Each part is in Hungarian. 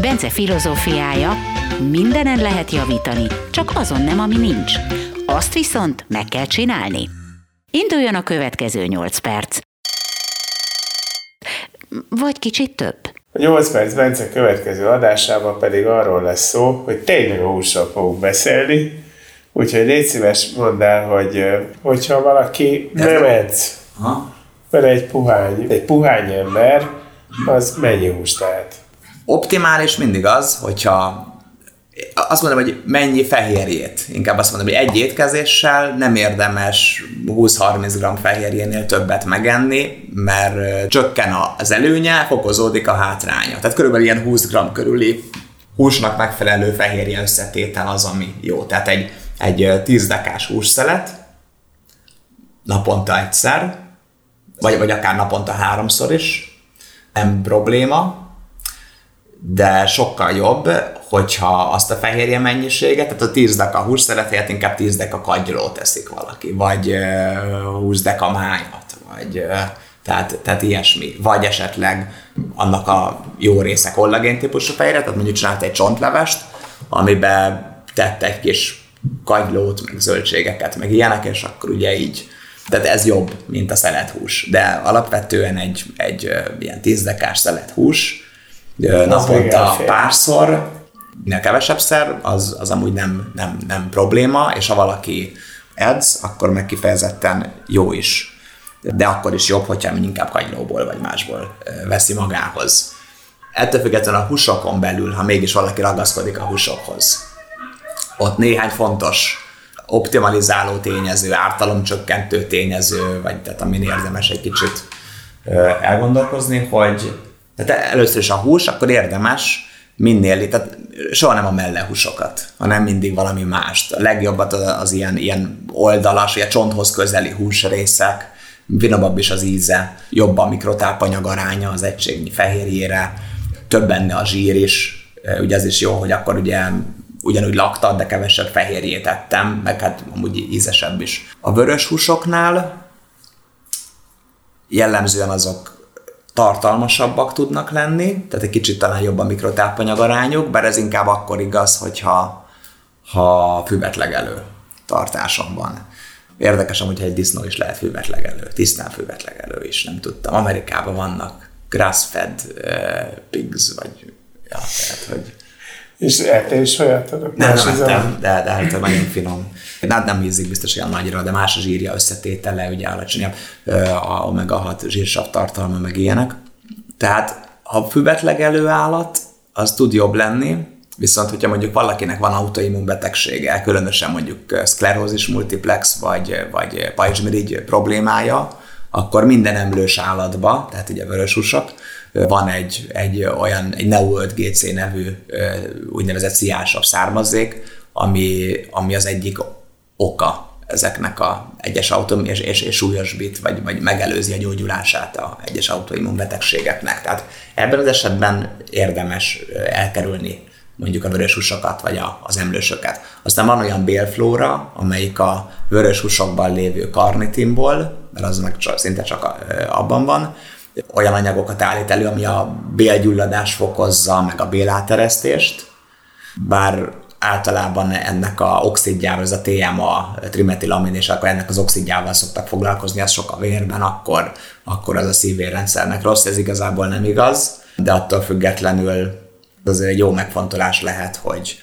Bence filozófiája, mindenen lehet javítani, csak azon nem, ami nincs. Azt viszont meg kell csinálni. Induljon a következő 8 perc. Vagy kicsit több. A 8 perc Bence következő adásában pedig arról lesz szó, hogy tényleg a húsról fogunk beszélni, úgyhogy légy szíves mondd el, hogy hogyha valaki nem edz, mert egy puhány, egy puhány ember, az mennyi húst tehet? Optimális mindig az, hogyha azt mondom, hogy mennyi fehérjét. Inkább azt mondom, hogy egy étkezéssel nem érdemes 20-30 g fehérjénél többet megenni, mert csökken az előnye, fokozódik a hátránya. Tehát körülbelül ilyen 20 g körüli húsnak megfelelő fehérje összetétel az, ami jó. Tehát egy, egy 10 dekás hússzelet naponta egyszer, vagy, vagy akár naponta háromszor is, nem probléma, de sokkal jobb, hogyha azt a fehérje mennyiséget, tehát a 10 deka hús szeretét inkább 10 deka kagylót teszik valaki, vagy 20 deka májat, vagy tehát, tehát ilyesmi. Vagy esetleg annak a jó része kollagén típusú fehérje, tehát mondjuk csinált egy csontlevest, amiben tett egy kis kagylót, meg zöldségeket, meg ilyenek, és akkor ugye így tehát ez jobb, mint a szelethús. De alapvetően egy, egy ilyen tízdekás szelethús naponta párszor, minél kevesebb szer, az, az amúgy nem, nem, nem probléma, és ha valaki edz, akkor meg kifejezetten jó is. De akkor is jobb, hogyha inkább kagylóból vagy másból veszi magához. Ettől függetlenül a húsokon belül, ha mégis valaki ragaszkodik a húsokhoz, ott néhány fontos optimalizáló tényező, ártalomcsökkentő tényező, vagy tehát amin érdemes egy kicsit elgondolkozni, hogy tehát először is a hús, akkor érdemes minél, tehát soha nem a mellehúsokat, hanem mindig valami mást. A legjobbat az, az ilyen, ilyen oldalas, a csonthoz közeli húsrészek, finomabb is az íze, jobb a mikrotápanyag aránya az egységnyi fehérjére, több benne a zsír is, ugye ez is jó, hogy akkor ugye ugyanúgy laktad, de kevesebb fehérjét ettem, meg hát amúgy ízesebb is. A vörös húsoknál jellemzően azok tartalmasabbak tudnak lenni, tehát egy kicsit talán jobb a mikrotápanyag arányuk, bár ez inkább akkor igaz, hogyha ha füvetlegelő tartásom van. Érdekes hogy egy disznó is lehet füvetlegelő, tisztán füvetlegelő is, nem tudtam. Amerikában vannak grass-fed uh, pigs, vagy ja, tehát, hogy és ettél is olyat? Nem, nem ettem, de, de hát nagyon finom. Hát nem hízik biztos olyan nagyra, de más a zsírja összetétele, ugye alacsonyabb a omega-6 zsírsav tartalma, meg ilyenek. Tehát ha füvetlegelő állat, az tud jobb lenni, viszont hogyha mondjuk valakinek van autoimmunbetegsége, különösen mondjuk szklerózis multiplex, vagy, vagy pajzsmirigy problémája, akkor minden emlős állatba, tehát ugye vörösusak, van egy, egy olyan, egy Neo5GC nevű úgynevezett sziásabb származék, ami, ami az egyik oka ezeknek a egyes autó és, és, és súlyosbít, vagy, vagy megelőzi a gyógyulását a egyes autoimmunbetegségeknek. Tehát ebben az esetben érdemes elkerülni mondjuk a vörös húsokat, vagy a, az emlősöket. Aztán van olyan bélflóra, amelyik a vörös húsokban lévő karnitinból, mert az meg csak, szinte csak abban van, olyan anyagokat állít elő, ami a bélgyulladás fokozza, meg a béláteresztést, bár általában ennek a oxidjával, ez a TMA, trimetilamin, és akkor ennek az oxidjával szoktak foglalkozni, az sok a vérben, akkor, akkor az a szívérrendszernek rossz, ez igazából nem igaz, de attól függetlenül az egy jó megfontolás lehet, hogy,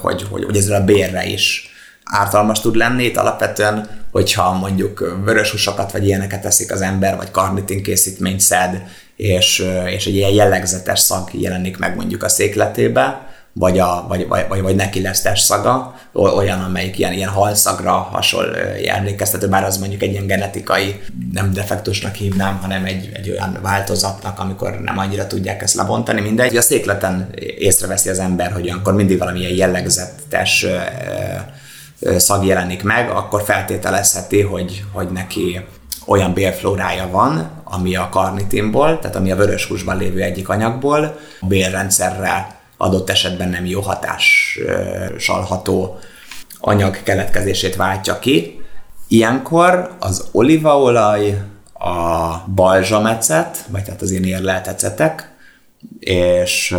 hogy, hogy, hogy ezzel a bérre is ártalmas tud lenni. Itt alapvetően, hogyha mondjuk vörös húsokat vagy ilyeneket teszik az ember, vagy karnitin készítményt szed, és, és egy ilyen jellegzetes szag jelenik meg mondjuk a székletébe, vagy, a, vagy, vagy, vagy, vagy neki lesztes szaga, olyan, amelyik ilyen, ilyen halszagra hasonló emlékeztető, bár az mondjuk egy ilyen genetikai, nem defektusnak hívnám, hanem egy, egy olyan változatnak, amikor nem annyira tudják ezt lebontani, mindegy. A székleten észreveszi az ember, hogy olyankor mindig valamilyen jellegzetes szag jelenik meg, akkor feltételezheti, hogy, hogy neki olyan bélflórája van, ami a karnitinból, tehát ami a vörös húsban lévő egyik anyagból, a bélrendszerrel adott esetben nem jó hatással ható anyag keletkezését váltja ki. Ilyenkor az olívaolaj, a balzsamecet, vagy tehát az én érleltecetek, és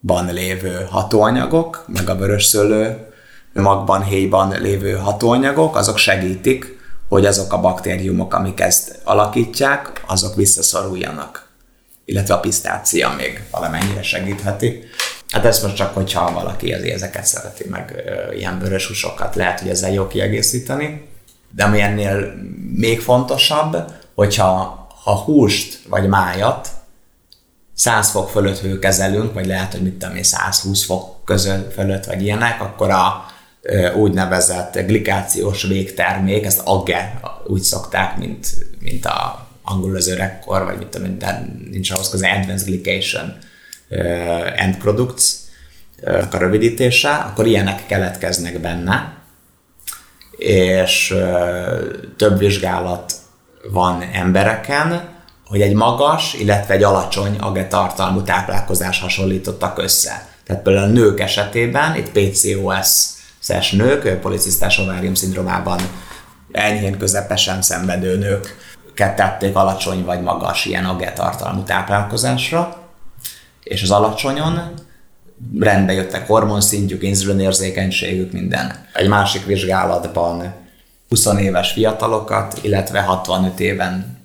vörösborban lévő hatóanyagok, meg a vörösszőlő magban, héjban lévő hatóanyagok, azok segítik, hogy azok a baktériumok, amik ezt alakítják, azok visszaszoruljanak. Illetve a pisztácia még valamennyire segítheti. Hát ez most csak, hogyha valaki az ezeket szereti, meg ilyen vörös húsokat, lehet, hogy ezzel jó kiegészíteni. De ami ennél még fontosabb, hogyha ha húst vagy májat 100 fok fölött hőkezelünk, vagy lehet, hogy mit tudom én, 120 fok között fölött, vagy ilyenek, akkor a úgynevezett glikációs végtermék, ezt AGE úgy szokták, mint, mint a angol az öregkor, vagy mit tudom, de nincs ahhoz az Advanced Glycation End Products a rövidítése, akkor ilyenek keletkeznek benne, és több vizsgálat van embereken, hogy egy magas, illetve egy alacsony age tartalmú táplálkozás hasonlítottak össze. Tehát például a nők esetében, itt PCOS szes nők, policisztás ovárium szindrómában enyhén közepesen szenvedő nők tették alacsony vagy magas ilyen AG tartalmú táplálkozásra, és az alacsonyon rendbe jöttek hormonszintjük, inzulinérzékenységük, minden. Egy másik vizsgálatban 20 éves fiatalokat, illetve 65 éven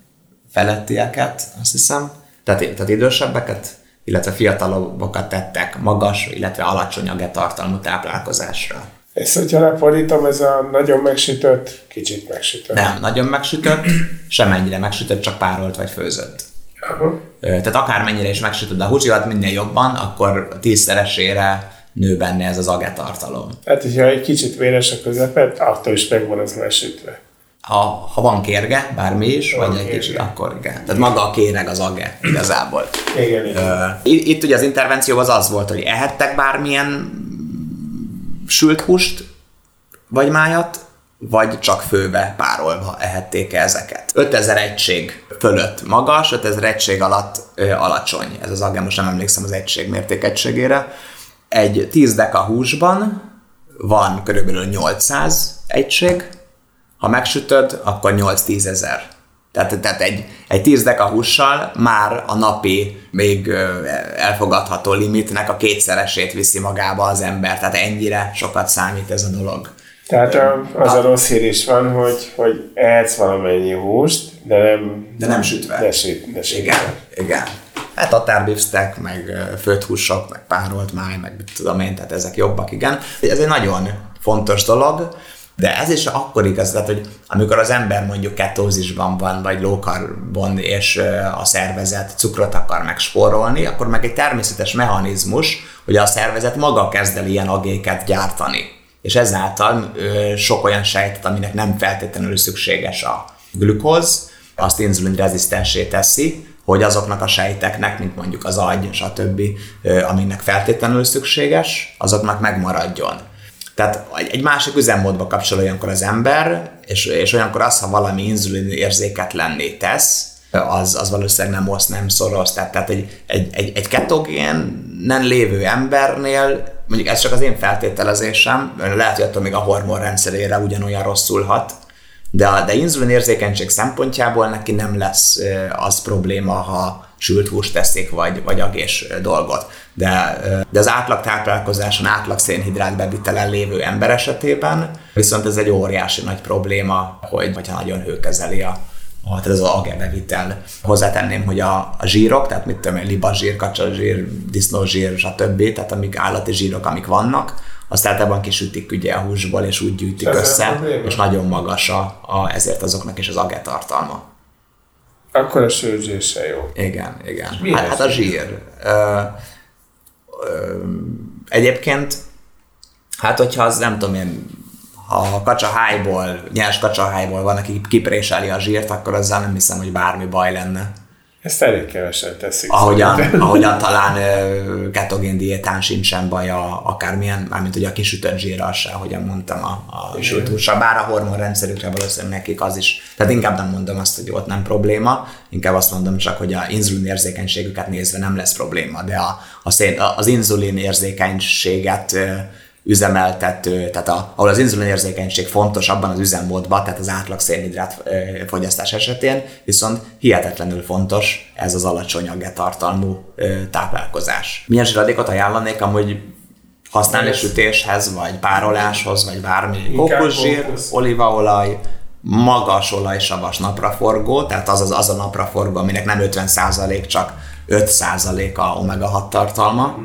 felettieket, azt hiszem, tehát, tehát idősebbeket, illetve fiatalabbokat tettek magas, illetve alacsony tartalmú táplálkozásra. Ezt, hogyha lefordítom, ez a nagyon megsütött, kicsit megsütött. Nem, nagyon megsütött, semennyire megsütött, csak párolt vagy főzött. Aha. Tehát akármennyire is megsütött a húsivat minél jobban, akkor tízszeresére nő benne ez az agetartalom. Tehát, hogyha egy kicsit véres a közepet, attól is megvan az mesütve. Ha, ha van kérge, bármi is, van vagy egy kicsit, akkor igen. Tehát maga a kéreg az age igazából. Igen, igen. Itt, itt ugye az intervenció az az volt, hogy ehettek bármilyen sült húst, vagy májat, vagy csak főbe párolva ehették -e ezeket. 5000 egység fölött magas, 5000 egység alatt ö, alacsony. Ez az agge, most nem emlékszem az egység mértékegységére. Egy 10 deka húsban van körülbelül 800 egység, ha megsütöd, akkor 8-10 ezer. Tehát, tehát egy, egy 10 deka hússal már a napi még elfogadható limitnek a kétszeresét viszi magába az ember. Tehát ennyire sokat számít ez a dolog. Tehát az a rossz hír is van, hogy, hogy ehetsz valamennyi húst, de nem, de nem sütve. De, süt, de sütve. Igen, igen. Hát a tárbifsztek, meg főtt húsok, meg párolt máj, meg tudom én, tehát ezek jobbak, igen. Ez egy nagyon fontos dolog, de ez is akkor igaz, tehát, hogy amikor az ember mondjuk ketózisban van, vagy lókarbon, és a szervezet cukrot akar megspórolni, akkor meg egy természetes mechanizmus, hogy a szervezet maga kezd el ilyen agéket gyártani. És ezáltal sok olyan sejtet, aminek nem feltétlenül szükséges a glükóz, azt inzulin rezisztensé teszi, hogy azoknak a sejteknek, mint mondjuk az agy, stb., aminek feltétlenül szükséges, azoknak megmaradjon. Tehát egy másik üzemmódba kapcsol olyankor az ember, és, és olyankor az, ha valami inzulin érzéketlenné tesz, az, az valószínűleg nem oszt, nem szoroz. Tehát, tehát egy, egy, egy, egy ketogénen lévő embernél, mondjuk ez csak az én feltételezésem, lehet, hogy attól még a hormonrendszerére ugyanolyan rosszul hat, de, de inzulin érzékenység szempontjából neki nem lesz az probléma, ha sült húst teszik, vagy, vagy agés dolgot. De, de az átlag táplálkozáson, átlag szénhidrát bevitelen lévő ember esetében viszont ez egy óriási nagy probléma, hogy hogyha nagyon hőkezeli a, a, tehát az age bevitel. Hozzátenném, hogy a, a zsírok, tehát mit tudom én, libazsír, kacsazsír, disznózsír, stb., tehát amik állati zsírok, amik vannak, azt általában kisütik ugye a húsból, és úgy gyűjtik ez össze, és nagyon magas a, a, ezért azoknak is az age tartalma. Akkor a sőzsése jó. Igen, igen. Hát, hát a zsír. Uh, Egyébként, hát hogyha az nem tudom én, ha kacsahájból, nyers kacsahájból van, aki kipréseli a zsírt, akkor azzal nem hiszem, hogy bármi baj lenne. Ezt elég kevesen teszik. Ahogyan, ahogyan talán ketogén diétán sincsen baja, akármilyen, mármint ugye a kisütött zsírral ahogyan mondtam, a, a sült húsra, bár a hormonrendszerükre valószínűleg nekik az is. Tehát inkább nem mondom azt, hogy ott nem probléma, inkább azt mondom csak, hogy a inzulin érzékenységüket nézve nem lesz probléma, de a, a szén, az inzulin érzékenységet üzemeltető, tehát a, ahol az inzulinérzékenység fontos abban az üzemmódban, tehát az átlag szénhidrát fogyasztás esetén, viszont hihetetlenül fontos ez az alacsony aggetartalmú táplálkozás. Milyen zsiradékot ajánlanék amúgy használni Ez. sütéshez, vagy pároláshoz, vagy bármi kokoszsír, olívaolaj, magas olajsavas napraforgó, tehát az az, az a napraforgó, aminek nem 50% csak 5% a omega-6 tartalma,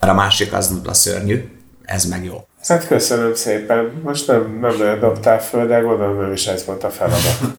mert a másik az a szörnyű, ez meg jó. Hát köszönöm szépen. Most nem, nem nagyon dobtál föl, de gondolom nem is ez volt a feladat.